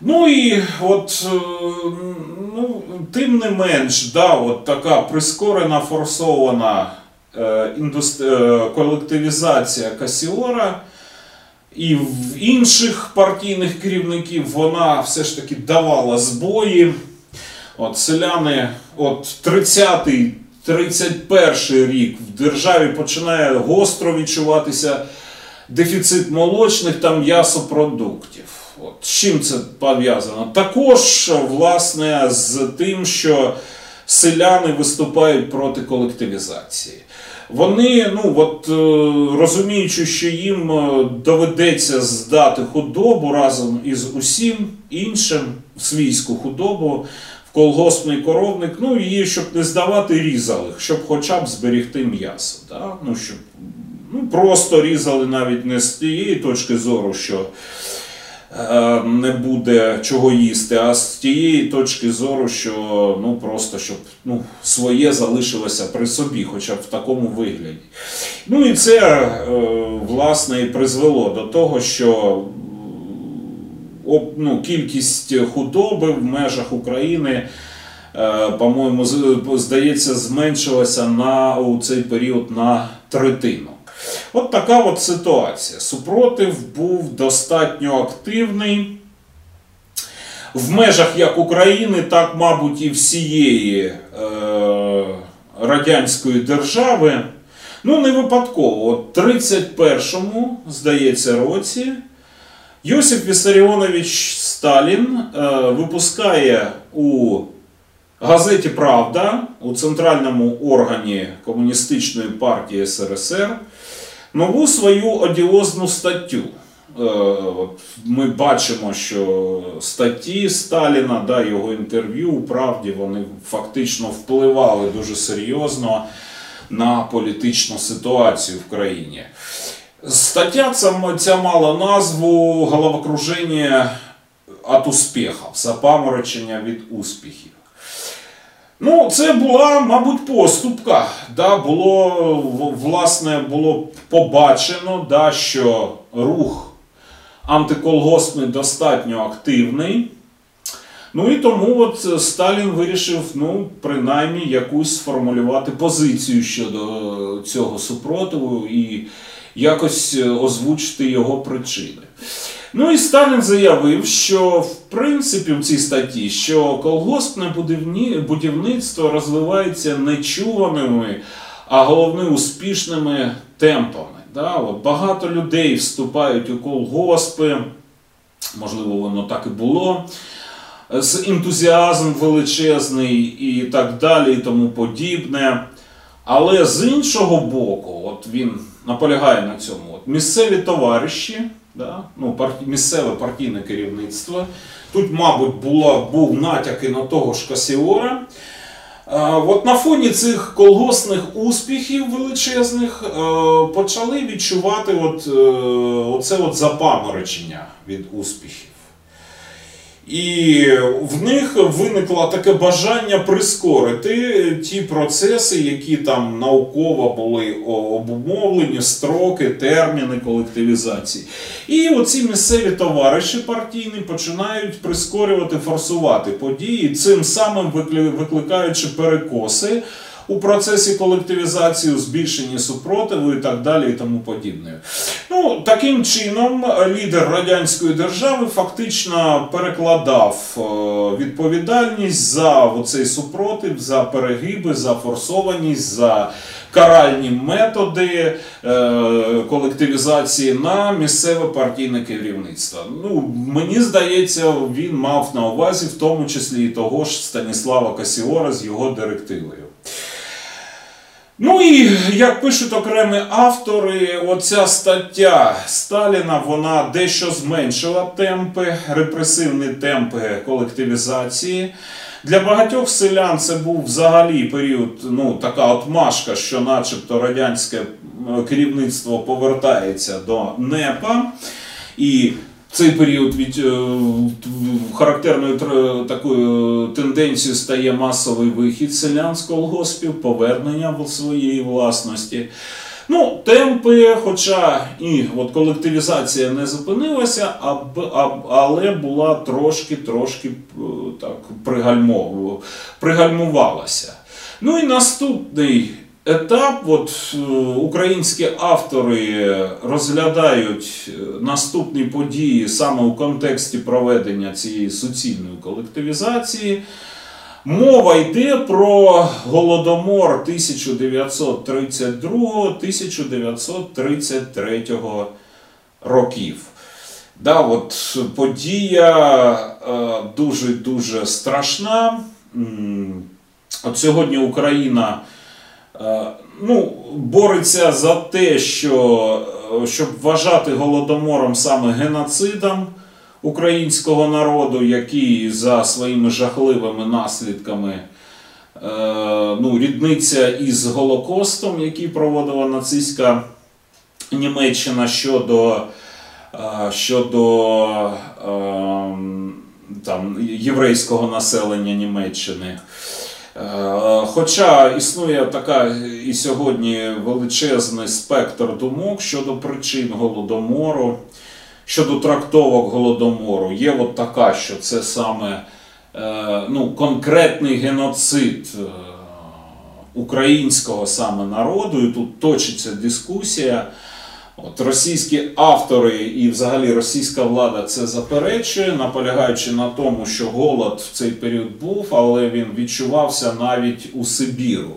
Ну і от, е, ну, тим не менш, да, от така прискорена, форсована е, е, колективізація Касіора і в інших партійних керівників вона все ж таки давала збої. От селяни, от 30-й, 31 рік в державі починає гостро відчуватися дефіцит молочних та м'ясопродуктів. От, з чим це пов'язано? Також, власне, з тим, що селяни виступають проти колективізації. Вони, ну от е, розуміючи, що їм е, доведеться здати худобу разом із усім іншим свійську худобу в колгоспний коровник, ну її, щоб не здавати, різали, щоб хоча б зберігти м'ясо. Да? Ну, щоб, ну, просто різали навіть не з тієї точки зору, що не буде чого їсти, а з тієї точки зору, що ну просто щоб ну, своє залишилося при собі, хоча б в такому вигляді. Ну і це е, власне і призвело до того, що ну, кількість худоби в межах України. е, По-моєму, здається, зменшилася на у цей період на третину. От така от ситуація. Супротив був достатньо активний. В межах як України, так, мабуть, і всієї е, радянської держави. Ну, не випадково. От 31-му, здається, році Йосип Вісаріонович Сталін е, випускає у газеті Правда у центральному органі Комуністичної партії СРСР нову свою одіозну статтю. Е, Ми бачимо, що статті Сталіна, да, його інтерв'ю правді, вони фактично впливали дуже серйозно на політичну ситуацію в країні. Стаття ця, ця мала назву Головокруження від успіхів, запаморочення від успіхів. Ну, це була, мабуть, поступка. Да, було, власне, було побачено, да, що рух антиколгоспний достатньо активний. Ну і тому от Сталін вирішив, ну, принаймні, якусь сформулювати позицію щодо цього супротиву і якось е, озвучити його причини. Ну і Сталін заявив, що в принципі в цій статті, що колгоспне будівництво розвивається нечуваними, а головне успішними темпами. Да? От багато людей вступають у колгоспи, можливо, воно так і було. З ентузіазм величезний і так далі, і тому подібне. Але з іншого боку, от він наполягає на цьому. От місцеві товариші, да, ну, парті, місцеве партійне керівництво. Тут, мабуть, була, був натяк і на того ж Касіора. От на фоні цих колгоспних успіхів величезних е, почали відчувати от, е, оце от запаморочення від успіхів. І в них виникло таке бажання прискорити ті процеси, які там науково були обумовлені, строки, терміни колективізації. І оці місцеві товариші партійні починають прискорювати, форсувати події, цим самим викликаючи перекоси у процесі колективізації, у збільшенні супротиву і так далі, і тому подібне. Ну, таким чином, лідер радянської держави фактично перекладав е, відповідальність за оцей супротив, за перегиби, за форсованість, за каральні методи е, колективізації на місцеве партійне керівництво. Ну, мені здається, він мав на увазі в тому числі і того ж Станіслава Касіора з його директивою. Ну і як пишуть окремі автори, оця стаття Сталіна вона дещо зменшила темпи, репресивні темпи колективізації. Для багатьох селян це був взагалі період, ну така от машка, що начебто радянське керівництво повертається до НЕПа. І цей період від е, характерною такою тенденцією стає масовий вихід селян з колгоспів, повернення в своєї власності. Ну, темпи, хоча і от колективізація не зупинилася, а, а, але була трошки-трошки так пригальмов, пригальмувалася. Ну і наступний етап, от українські автори розглядають наступні події саме у контексті проведення цієї суцільної колективізації. Мова йде про голодомор 1932-1933 років. Да, от Подія дуже-дуже страшна. От Сьогодні Україна ну, бореться за те, що, щоб вважати голодомором саме геноцидом українського народу, який за своїми жахливими наслідками е, ну, рідниця із Голокостом, який проводила нацистська Німеччина щодо е, щодо е, там, єврейського населення Німеччини. Хоча існує така і сьогодні величезний спектр думок щодо причин голодомору щодо трактовок голодомору. Є от така, що це саме е, ну, конкретний геноцид е, українського саме народу, і тут точиться дискусія. От Російські автори і взагалі російська влада це заперечує, наполягаючи на тому, що голод в цей період був, але він відчувався навіть у Сибіру.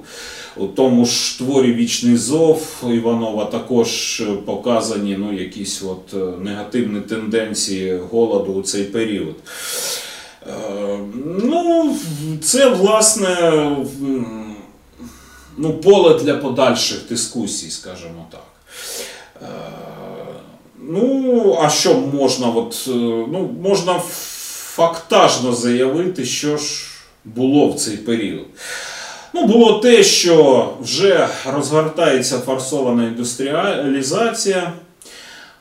У тому ж творі Вічний Зов Іванова також показані ну, якісь от е, негативні тенденції голоду у цей період. Е, ну, Це, власне, ну, поле для подальших дискусій, скажімо так. Е, ну, а що можна? От, ну, Можна фактажно заявити, що ж було в цей період. Ну, Було те, що вже розгортається форсована індустріалізація,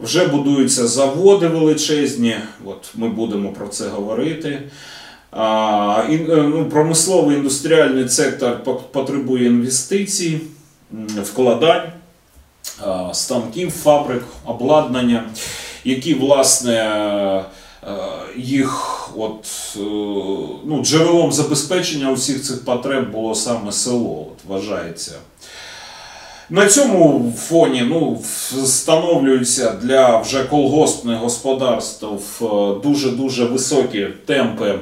вже будуються заводи величезні, от ми будемо про це говорити. А, і, е, ну, Промисловий індустріальний сектор потребує інвестицій, вкладань, станків, фабрик, обладнання, які, власне, е, їх от, е, ну, джерелом забезпечення усіх цих потреб було саме село, от, вважається. На цьому фоні ну, встановлюються для вже колгоспних господарств дуже-дуже високі темпи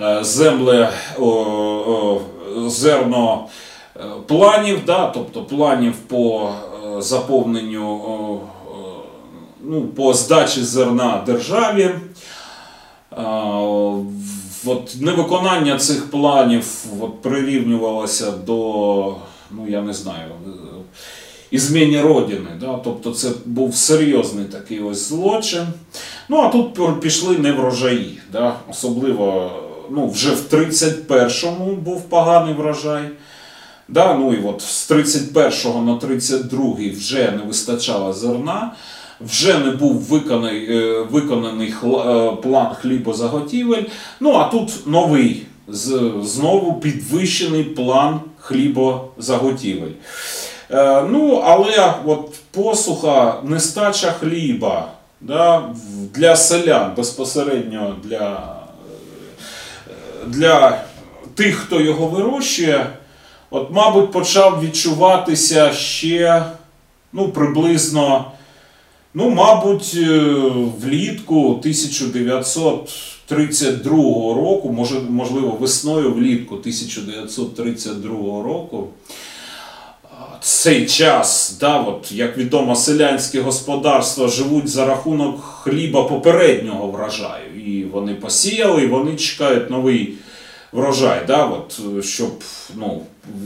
е, земле зерно е, планів, да, тобто планів по заповненню ну, по здачі зерна державі. От Невиконання цих планів от, прирівнювалося до, ну я не знаю, ізміні родини. Да? Тобто це був серйозний такий ось злочин. Ну, а тут пішли неврожаї. Да? Особливо ну, вже в 31-му був поганий врожай. Да? Ну і от З 31 на 32 вже не вистачало зерна вже не був виконаний е, виконаний е, план хлібозаготівель. Ну а тут новий знову підвищений план хлібозаготівель. Е, ну, але от посуха, нестача хліба да, для селян безпосередньо для для тих, хто його вирощує, от, мабуть, почав відчуватися ще ну, приблизно Ну, мабуть, е, влітку 1932 року, може, можливо, весною влітку 1932 року. Цей час, да, от, як відомо, селянські господарства живуть за рахунок хліба попереднього врожаю. І вони посіяли, і вони чекають новий врожай, да, от, щоб ну,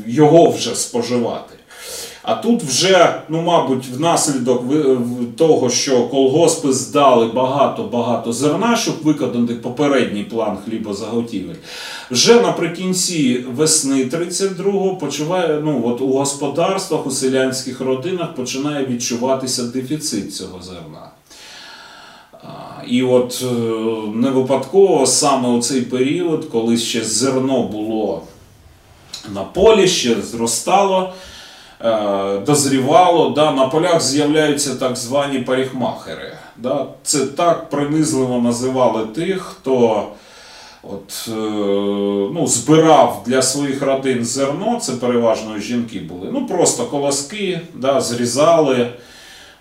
його вже споживати. А тут вже, ну мабуть, внаслідок того, що колгоспи здали багато-багато зерна, щоб виконати попередній план хлібозаготівель, вже наприкінці весни 32-го почуває, ну от у господарствах, у селянських родинах починає відчуватися дефіцит цього зерна. І от е, не випадково саме у цей період, коли ще зерно було на полі, ще зростало. е, дозрівало, да, на полях з'являються так звані парикмахери. Да. Це так принизливо називали тих, хто от, е, ну, збирав для своїх родин зерно, це переважно жінки були. Ну, просто колоски да, зрізали,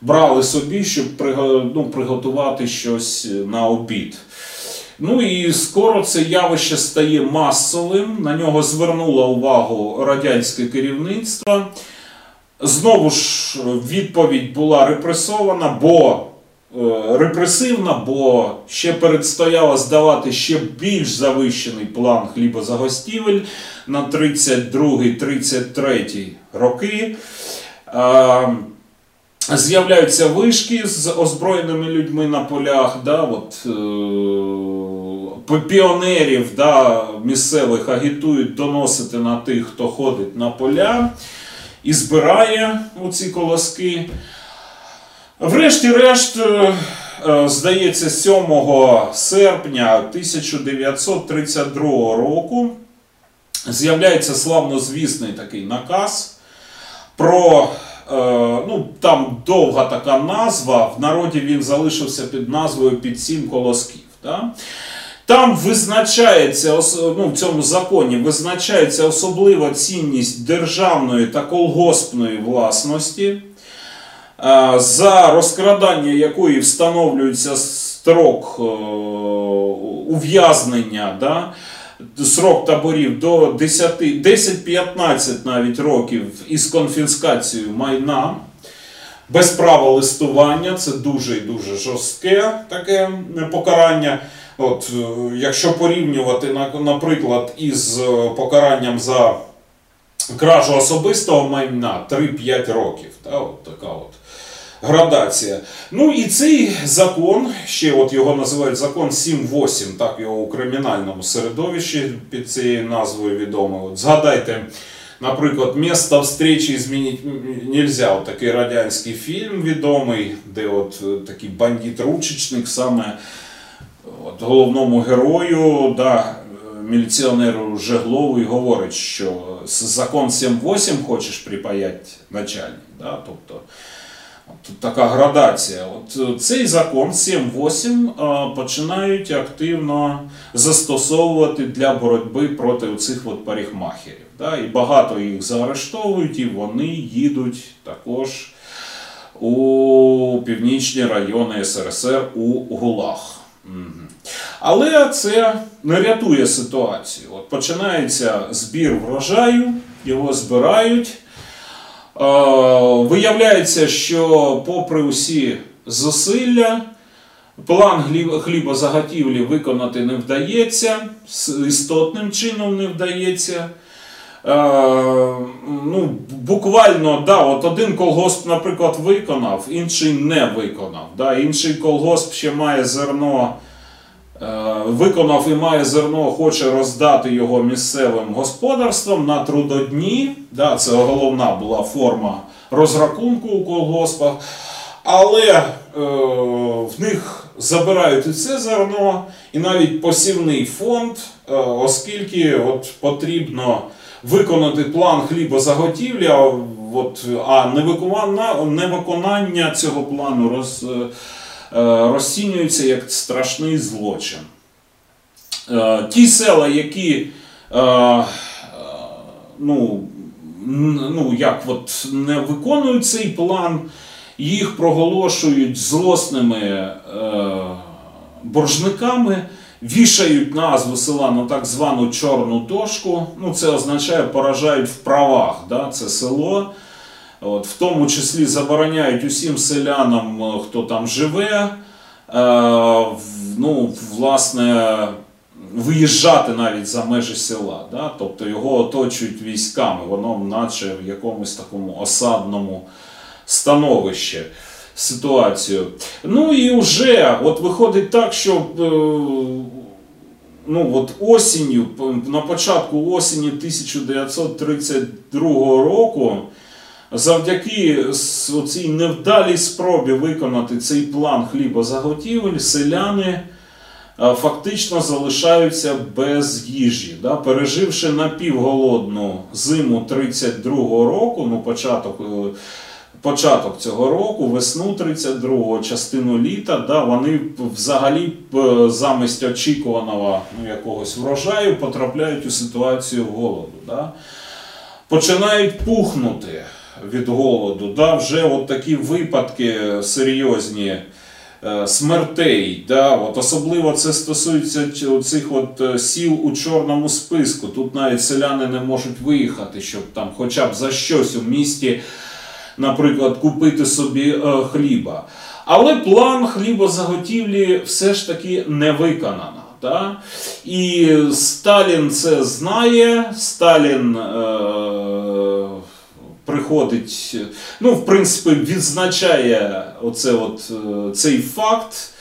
брали собі, щоб ну, приготувати щось на обід. Ну і скоро це явище стає масовим. На нього звернуло увагу радянське керівництво. Знову ж відповідь була репресована, бо е, репресивна, бо ще передстояло здавати ще більш завищений план хлібозагостівель на 32-33 роки. З'являються вишки з озброєними людьми на полях, да, от, е, піонерів да, місцевих агітують доносити на тих, хто ходить на поля і збирає оці колоски. Врешті-решт, е, е, здається, 7 серпня 1932 року з'являється славнозвісний такий наказ про. Е, Ну, там довга така назва, в народі він залишився під назвою під сім колосків. Да? Там визначається, ну, в цьому законі визначається особлива цінність державної та колгоспної власності, е, за розкрадання якої встановлюється строк е, ув'язнення, да, срок таборів до 10 10-15 навіть років із конфіскацією майна. Без права листування, це дуже і дуже жорстке таке покарання. От, е, якщо порівнювати, наприклад, із е, покаранням за кражу особистого майна 3-5 років. Та, от така от градація. Ну і цей закон, ще от його називають закон 7-8, так його у кримінальному середовищі під цією назвою відомо. От згадайте, наприклад, «Место встречи змінити нельзя. От такий радянський фільм відомий, де от е, такий бандит-ручечник саме от, головному герою, да, е, міліціонеру Жеглову і говорить, що закон 7-8 хочеш припаяти начальник. Да? Тобто, тут така градація. От е, цей закон 7-8 е, починають активно застосовувати для боротьби проти цих от парикмахерів. Да? І багато їх заарештовують, і вони їдуть також у північні райони СРСР у ГУЛАГ. Мгм. Але це не рятує ситуацію. От починається збір врожаю, його збирають. Виявляється, що попри усі зусилля, план хлібозаготівлі виконати не вдається, істотним чином не вдається. Ну, буквально, да, от один колгосп, наприклад, виконав, інший не виконав. Да, інший колгосп ще має зерно, виконав і має зерно, хоче роздати його місцевим господарствам на трудодні. Да, це головна була форма розрахунку у колгоспах. Але е, в них забирають і це зерно, і навіть посівний фонд, е, оскільки от потрібно виконати план хлібозаготівлі, а, от, а невиконання, невиконання цього плану роз, е, е, розцінюється як страшний злочин. Е, ті села, які е, е, ну, ну, як от не виконують цей план, їх проголошують злосними е, боржниками, вішають назву села на так звану чорну дошку. Ну, це означає, поражають в правах да, це село. От, в тому числі забороняють усім селянам, е, хто там живе, е, ну, власне, виїжджати навіть за межі села. Да? Тобто його оточують військами, воно наче в якомусь такому осадному становищі ситуацію. Ну і вже от виходить так, що е, ну, от осінню, на початку осені 1932 року, завдяки цій невдалій спробі виконати цей план хлібозаготівель, селяни. е, фактично залишаються без їжі. Да? Переживши напівголодну зиму 32-го року, ну початок. е, Початок цього року, весну 32-го, частину літа, да, вони взагалі е, замість очікуваного ну, якогось врожаю потрапляють у ситуацію голоду. Да? Починають пухнути від голоду. Да? Вже от такі випадки серйозні е, смертей. Да? От особливо це стосується цих от е, сіл у чорному списку. Тут навіть селяни не можуть виїхати, щоб там хоча б за щось у місті наприклад, купити собі е, хліба. Але план хлібозаготівлі все ж таки не виконано. Да? І Сталін це знає, Сталін е, приходить, ну, в принципі, відзначає оце от, е, цей факт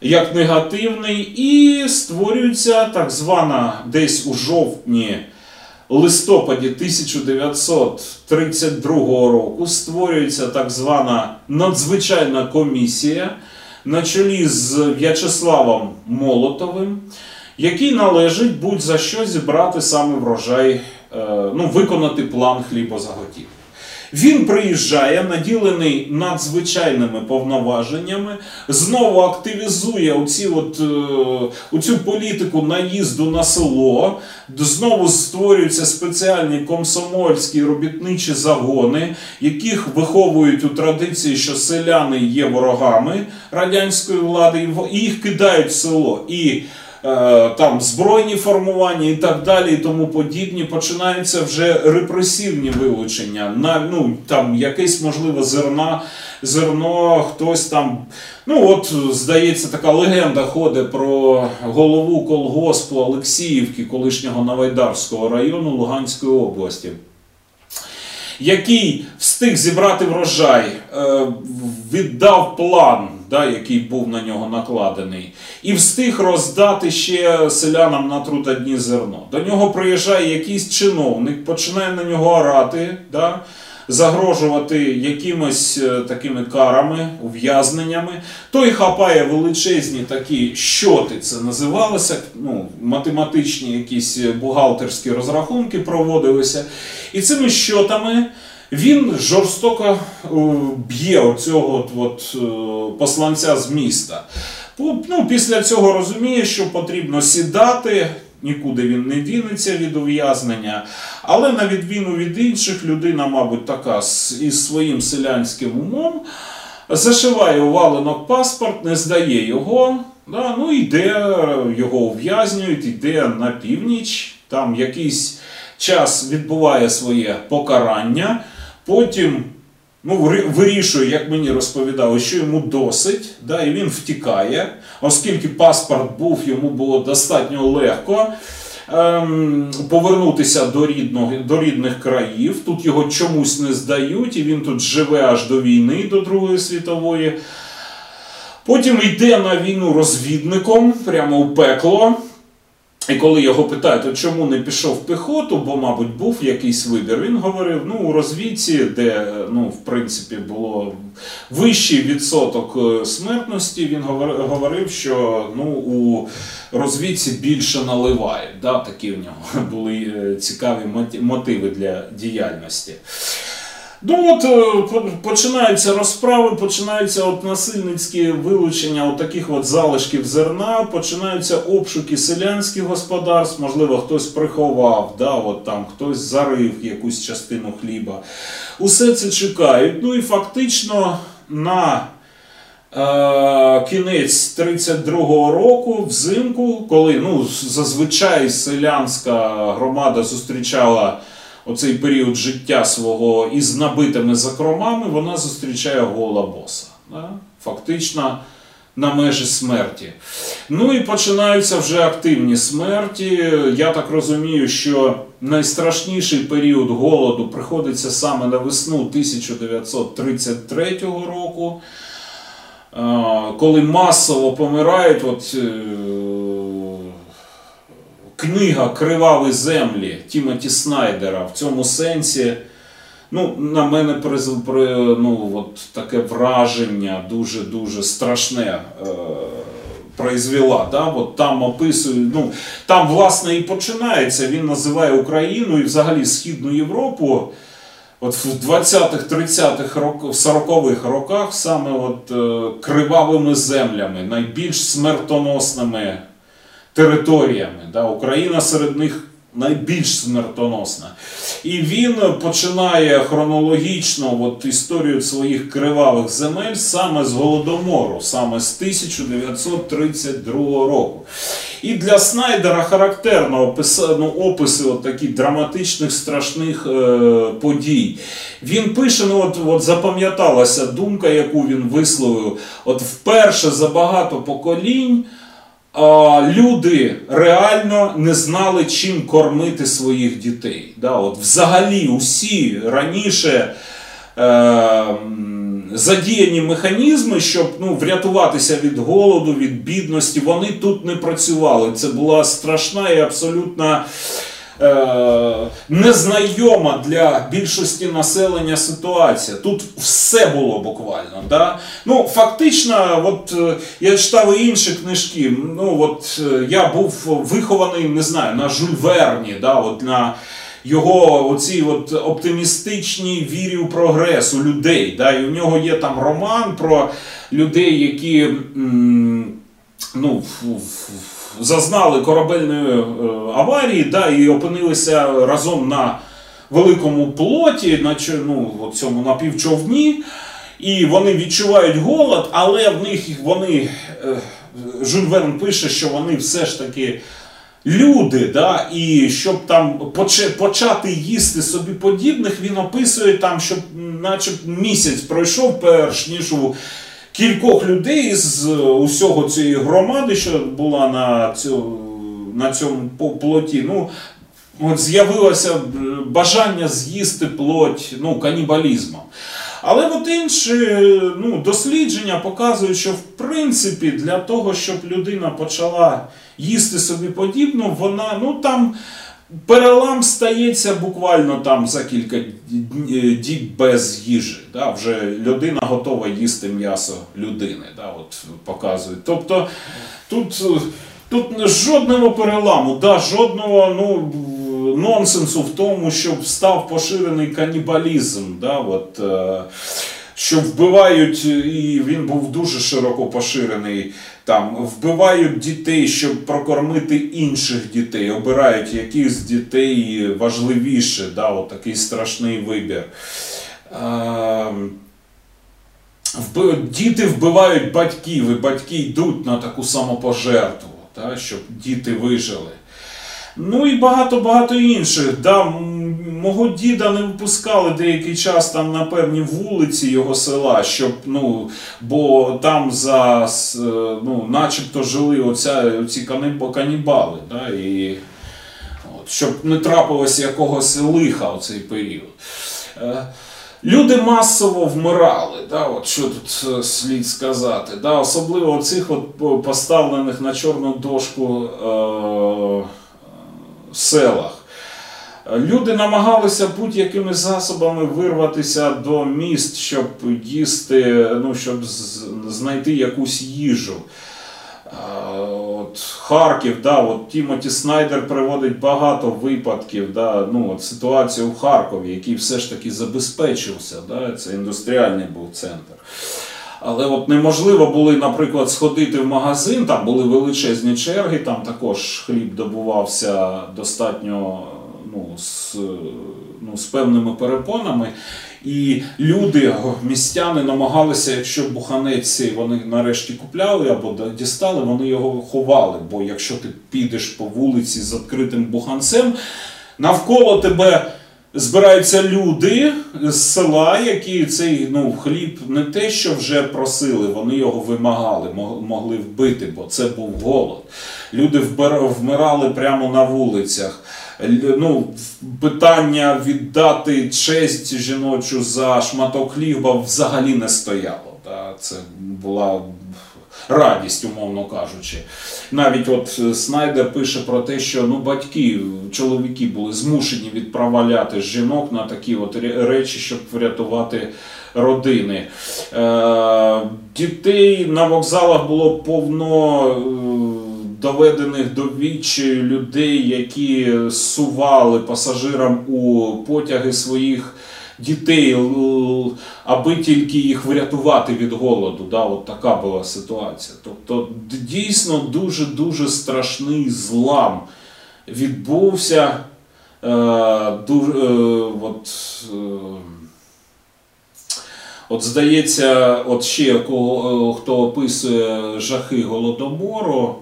як негативний, і створюється так звана десь у жовтні листопаді 1932 року створюється так звана надзвичайна комісія на чолі з В'ячеславом Молотовим, який належить будь-за що зібрати саме врожай, ну, виконати план хлібозаготівлі. Він приїжджає, наділений надзвичайними повноваженнями, знову активізує оці от, е, оцю політику наїзду на село, знову створюються спеціальні комсомольські робітничі загони, яких виховують у традиції, що селяни є ворогами радянської влади, і їх кидають в село. І е, там збройні формування і так далі, і тому подібні, починаються вже репресивні вилучення. На, ну, там якесь можливо зерна, зерно, хтось там. Ну, от, здається, така легенда ходить про голову колгоспу Олексіївки, колишнього Новайдарського району Луганської області який встиг зібрати врожай, е, віддав план, да, який був на нього накладений, і встиг роздати ще селянам на трудодні зерно. До нього приїжджає якийсь чиновник, починає на нього орати, да, загрожувати якимось е, такими карами, ув'язненнями. Той хапає величезні такі щоти, це називалося, ну, математичні якісь бухгалтерські розрахунки проводилися. І цими щотами він жорстоко е, б'є оцього от, е, посланця з міста. Ну, після цього розуміє, що потрібно сідати. Нікуди він не дінеться від ув'язнення, але на відміну від інших, людина, мабуть, така із своїм селянським умом, зашиває у валенок паспорт, не здає його, да, ну йде, його ув'язнюють, йде на північ, там якийсь час відбуває своє покарання, потім ну, вирішує, як мені розповідали, що йому досить, да, і він втікає, оскільки паспорт був, йому було достатньо легко. Ем, повернутися до, рідного, до рідних країв. Тут його чомусь не здають, і він тут живе аж до війни, до Другої світової. Потім йде на війну розвідником прямо у пекло. І коли його питають, «А чому не пішов в піхоту, бо, мабуть, був якийсь вибір, він говорив: ну, у розвідці, де, ну, в принципі, було вищий відсоток е, смертності, він говорив, що ну, у розвідці більше наливають. Да? Такі в нього були е, цікаві мотиви для діяльності. Ну от е, починаються розправи, починаються от насильницькі вилучення от таких от залишків зерна, починаються обшуки селянських господарств, можливо, хтось приховав, да, от там хтось зарив якусь частину хліба. Усе це чекають. Ну і фактично на е, кінець 32-го року, взимку, коли ну, зазвичай селянська громада зустрічала оцей період життя свого із набитими закромами, вона зустрічає гола боса. Да? Фактично на межі смерті. Ну і починаються вже активні смерті. Я так розумію, що найстрашніший період голоду приходиться саме на весну 1933 року. Коли масово помирають, от е, книга Криваві землі Тімоті Снайдера в цьому сенсі. Ну, на мене приз- ну, от таке враження дуже-дуже страшне е, произвела. Да? От там описує, ну, там, власне, і починається. Він називає Україну і взагалі Східну Європу. От в 20-х, 30-х роках, 40-х роках саме от, е, кривавими землями, найбільш смертоносними територіями. Да? Україна серед них найбільш смертоносна. І він починає хронологічно от, історію своїх кривавих земель саме з Голодомору, саме з 1932 року. І для Снайдера характерно описа- ну, описи от таких драматичних страшних е, подій. Він пише, ну от, от запам'яталася думка, яку він висловив. От вперше за багато поколінь люди реально не знали, чим кормити своїх дітей. Да, от взагалі усі раніше е, задіяні механізми, щоб ну, врятуватися від голоду, від бідності, вони тут не працювали. Це була страшна і абсолютно. Е, незнайома для більшості населення ситуація. Тут все було буквально. Да? Ну, фактично, от е, я читав і інші книжки. Ну, от е, я був вихований, не знаю, на Жюль Верні, да, от на його оцій от оптимістичній вірі у прогрес у людей. Да? І у нього є там роман про людей, які. ну, в- в- зазнали корабельної е, аварії да, і опинилися разом на великому плоті, на ну, цьому напівчовні, і вони відчувають голод, але в них вони. е, Жюль Верн пише, що вони все ж таки. Люди, да, і щоб там почати їсти собі подібних, він описує там, щоб наче місяць пройшов, перш ніж у кількох людей з усього цієї громади, що була на, цю, на цьому плоті. Ну, от з'явилося е, бажання з'їсти плоть ну, канібалізмом. Але от інші ну, дослідження показують, що в принципі для того, щоб людина почала їсти собі подібно, вона ну там перелам стається буквально там за кілька дн- діб без їжі. Да? Вже людина готова їсти м'ясо людини. Да? От показують. Тобто тут, тут жодного переламу, да, жодного ну, нонсенсу в тому, щоб став поширений канібалізм. Да? От, е, що вбивають, і він був дуже широко поширений. Там вбивають дітей, щоб прокормити інших дітей, обирають яких з дітей важливіше, да, от такий страшний вибір. Вби- Діти вбивають батьків, і батьки йдуть на таку самопожертву, да, щоб діти вижили. Ну і багато-багато інших. Да, мого діда не випускали деякий час там на певні вулиці його села, щоб, ну, бо там за, е, ну, начебто жили оця, оці канібали. Да, і, от, щоб не трапилося якогось лиха у цей період. Е, Люди масово вмирали, да, от що тут е, слід сказати. Да, особливо цих от поставлених на чорну дошку е, селах. Люди намагалися будь-якими засобами вирватися до міст, щоб їсти, ну, щоб знайти якусь їжу. От Харків, да, от Тімоті Снайдер приводить багато випадків, да, ну, от ситуацію в Харкові, який все ж таки забезпечився, да, це індустріальний був центр. Але от неможливо було, наприклад, сходити в магазин, там були величезні черги, там також хліб добувався достатньо ну, з, ну, з певними перепонами. І люди, містяни намагалися, якщо буханець вони нарешті купляли або дістали, вони його ховали. Бо якщо ти підеш по вулиці з відкритим буханцем, навколо тебе збираються люди з села, які цей ну, хліб не те, що вже просили, вони його вимагали, мо- могли вбити, бо це був голод. Люди вмирали прямо на вулицях. Ну, питання віддати честь жіночу за шматок хліба взагалі не стояло. Це була радість, умовно кажучи. Навіть от е, Снайдер пише про те, що ну, батьки, чоловіки були змушені відправляти жінок на такі от речі, щоб врятувати родини. Е, дітей на вокзалах було повно. е, Доведених до відчаю людей, які сували пасажирам у потяги своїх дітей, аби тільки їх врятувати від голоду. Да, от така була ситуація. Тобто дійсно дуже дуже страшний злам відбувся. Е, дуже, от, е, От здається, от ще кого, е, хто описує жахи голодомору,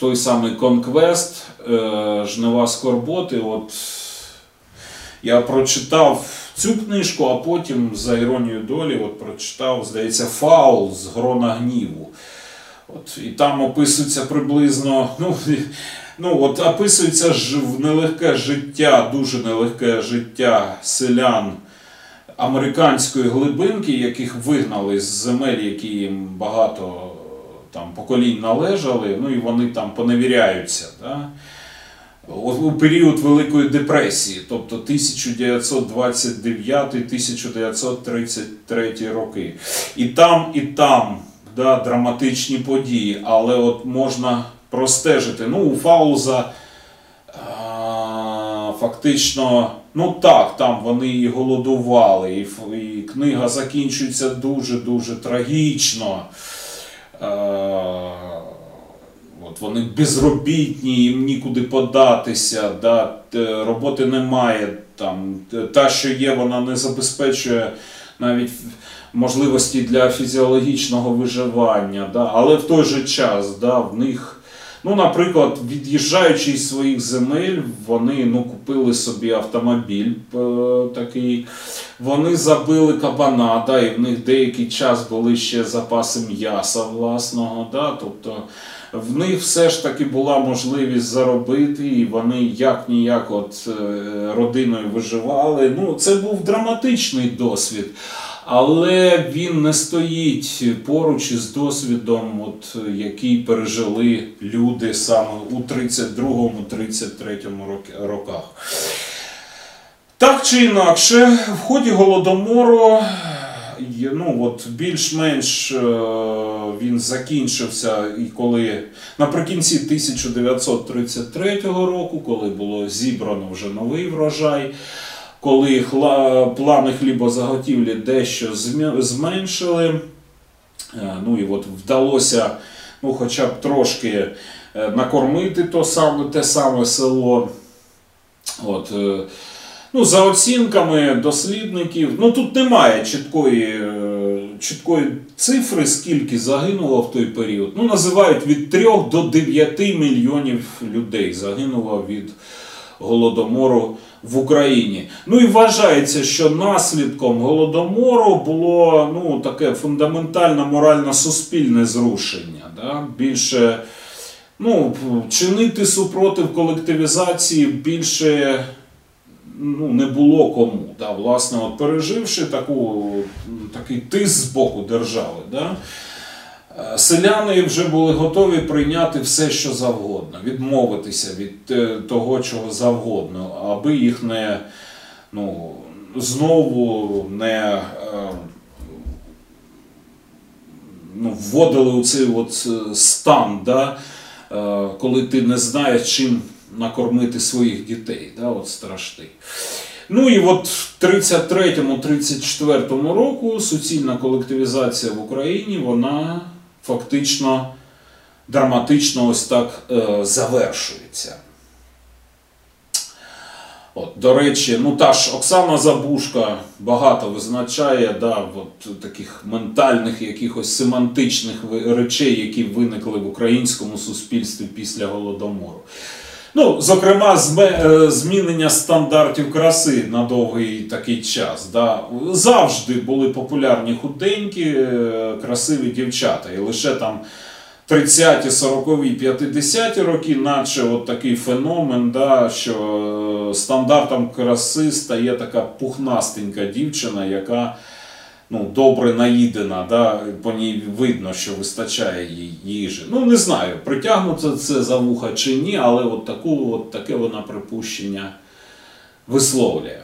той самий Конквест, Жнива Скорботи. От я прочитав цю книжку, а потім за іронією долі от прочитав, здається, Фаул з Грона гніву. От, і там описується приблизно, ну, ну от описується ж нелегке життя, дуже нелегке життя селян американської глибинки, яких вигнали з земель, які їм багато там поколінь належали, ну і вони там поневіряються. Да? У період Великої депресії, тобто 1929-1933 роки. І там, і там да, драматичні події, але от можна простежити. Ну, у Фауза а, фактично, ну так, там вони і голодували, і, і книга закінчується дуже-дуже трагічно. Е, От вони безробітні, їм нікуди податися, да, роботи немає. Там, та, що є, вона не забезпечує навіть можливості для фізіологічного виживання. Да, але в той же час да, в них, ну, наприклад, від'їжджаючи із своїх земель, вони ну, купили собі автомобіль е, такий. Вони забили кабана, да, і в них деякий час були ще запаси м'яса власного. Да, тобто в них все ж таки була можливість заробити, і вони як ніяк от е, родиною виживали. Ну, це був драматичний досвід. Але він не стоїть поруч із досвідом, от, який пережили люди саме у 32-33 роках. Так чи інакше, в ході голодомору ну, от, більш-менш е, він закінчився, і коли наприкінці 1933 року, коли було зібрано вже новий врожай, коли хла, плани хлібозаготівлі дещо зменшили, е, ну і от вдалося ну, хоча б трошки е, накормити то саме, те саме село. От, Ну, за оцінками дослідників, ну тут немає чіткої, е, чіткої цифри, скільки загинуло в той період. Ну, називають від 3 до 9 мільйонів людей загинуло від голодомору в Україні. Ну і вважається, що наслідком голодомору було ну, таке фундаментальне морально-суспільне зрушення. Да? Більше ну, чинити супротив колективізації більше ну, не було кому. Да, власне, от переживши таку, такий тиск з боку держави, да, е, селяни вже були готові прийняти все, що завгодно, відмовитися від е, того, чого завгодно, аби їх не ну, знову не е, ну, вводили у цей от е, стан, да, коли ти не знаєш, чим накормити своїх дітей. Да, от страшний. Ну і от в 33-34 року суцільна колективізація в Україні, вона фактично драматично ось так е, завершується. От, до речі, ну та ж Оксана Забушка багато визначає да, от, таких ментальних, якихось семантичних речей, які виникли в українському суспільстві після голодомору. Ну, зокрема, е, змінення стандартів краси на довгий такий час. Да. Завжди були популярні худенькі, е, красиві дівчата. І лише там 30-ті, 40-ві, 50-ті роки, наче от такий феномен, да, що е, стандартом краси стає така пухнастенька дівчина, яка ну, добре наїдена, да, по ній видно, що вистачає їй їжі. Ну, не знаю, притягнуто це за вуха чи ні, але от, таку, от таке вона припущення висловлює.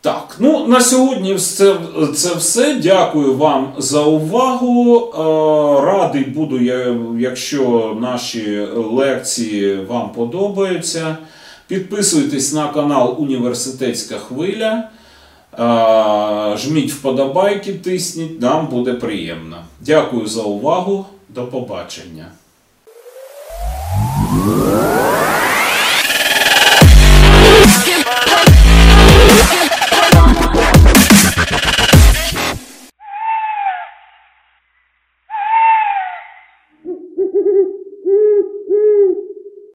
Так, ну на сьогодні це, це все. Дякую вам за увагу. Е, Радий буду, якщо наші лекції вам подобаються. Підписуйтесь на канал Університетська хвиля. Жміть вподобайки, тисніть, нам буде приємно. Дякую за увагу. До побачення.